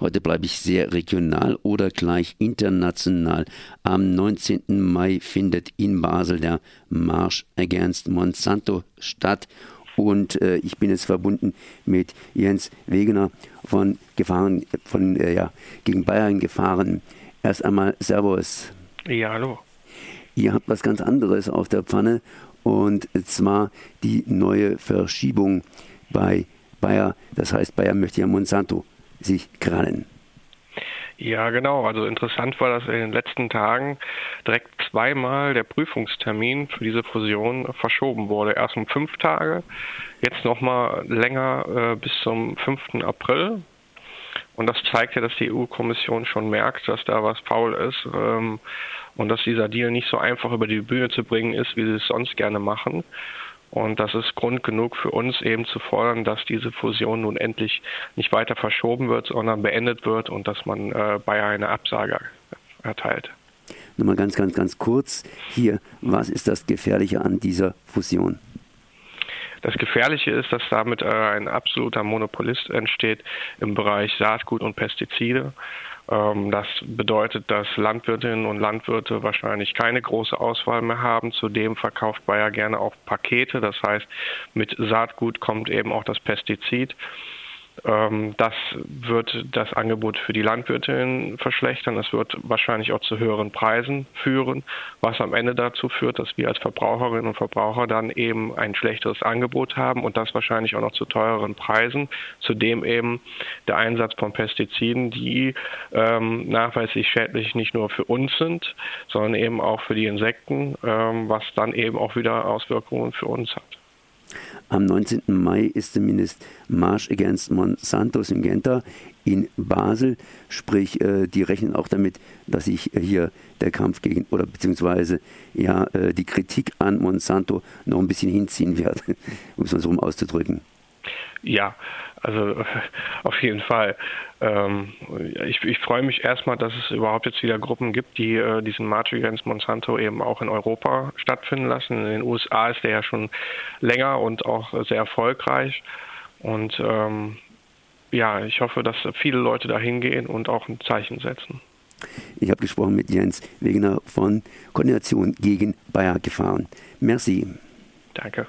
Heute bleibe ich sehr regional oder gleich international. Am 19. Mai findet in Basel der Marsch Against Monsanto statt. Und äh, ich bin jetzt verbunden mit Jens Wegener von Gefahren, von äh, ja, gegen Bayern gefahren. Erst einmal Servus. Ja, hallo. Ihr habt was ganz anderes auf der Pfanne und zwar die neue Verschiebung bei Bayer. Das heißt, Bayer möchte ja Monsanto sich krallen. Ja, genau. Also interessant war, dass in den letzten Tagen direkt zweimal der Prüfungstermin für diese Fusion verschoben wurde. Erst um fünf Tage, jetzt nochmal länger äh, bis zum 5. April. Und das zeigt ja, dass die EU-Kommission schon merkt, dass da was faul ist ähm, und dass dieser Deal nicht so einfach über die Bühne zu bringen ist, wie sie es sonst gerne machen. Und das ist Grund genug für uns eben zu fordern, dass diese Fusion nun endlich nicht weiter verschoben wird, sondern beendet wird und dass man äh, Bayer eine Absage erteilt. Nochmal ganz, ganz, ganz kurz hier, was ist das Gefährliche an dieser Fusion? Das Gefährliche ist, dass damit äh, ein absoluter Monopolist entsteht im Bereich Saatgut und Pestizide. Ähm, das bedeutet, dass Landwirtinnen und Landwirte wahrscheinlich keine große Auswahl mehr haben. Zudem verkauft Bayer gerne auch Pakete. Das heißt, mit Saatgut kommt eben auch das Pestizid. Ähm, das wird das Angebot für die Landwirtinnen verschlechtern. Es wird wahrscheinlich auch zu höheren Preisen führen, was am Ende dazu führt, dass wir als Verbraucherinnen und Verbraucher dann eben ein schlechteres Angebot haben und das wahrscheinlich auch noch zu teureren Preisen. Zudem eben der Einsatz von Pestiziden, die ähm, nachweislich schädlich nicht nur für uns sind, sondern eben auch für die Insekten, ähm, was dann eben auch wieder Auswirkungen für uns hat. Am 19. Mai ist zumindest March Against Monsanto Syngenta in Basel. Sprich, äh, die rechnen auch damit, dass sich hier der Kampf gegen oder beziehungsweise ja äh, die Kritik an Monsanto noch ein bisschen hinziehen wird, um es mal so auszudrücken. Ja, also auf jeden Fall. Ähm, ich, ich freue mich erstmal, dass es überhaupt jetzt wieder Gruppen gibt, die äh, diesen March Against Monsanto eben auch in Europa stattfinden lassen. In den USA ist der ja schon länger und auch sehr erfolgreich. Und ähm, ja, ich hoffe, dass viele Leute da hingehen und auch ein Zeichen setzen. Ich habe gesprochen mit Jens Wegener von Koordination gegen Bayer Gefahren. Merci. Danke.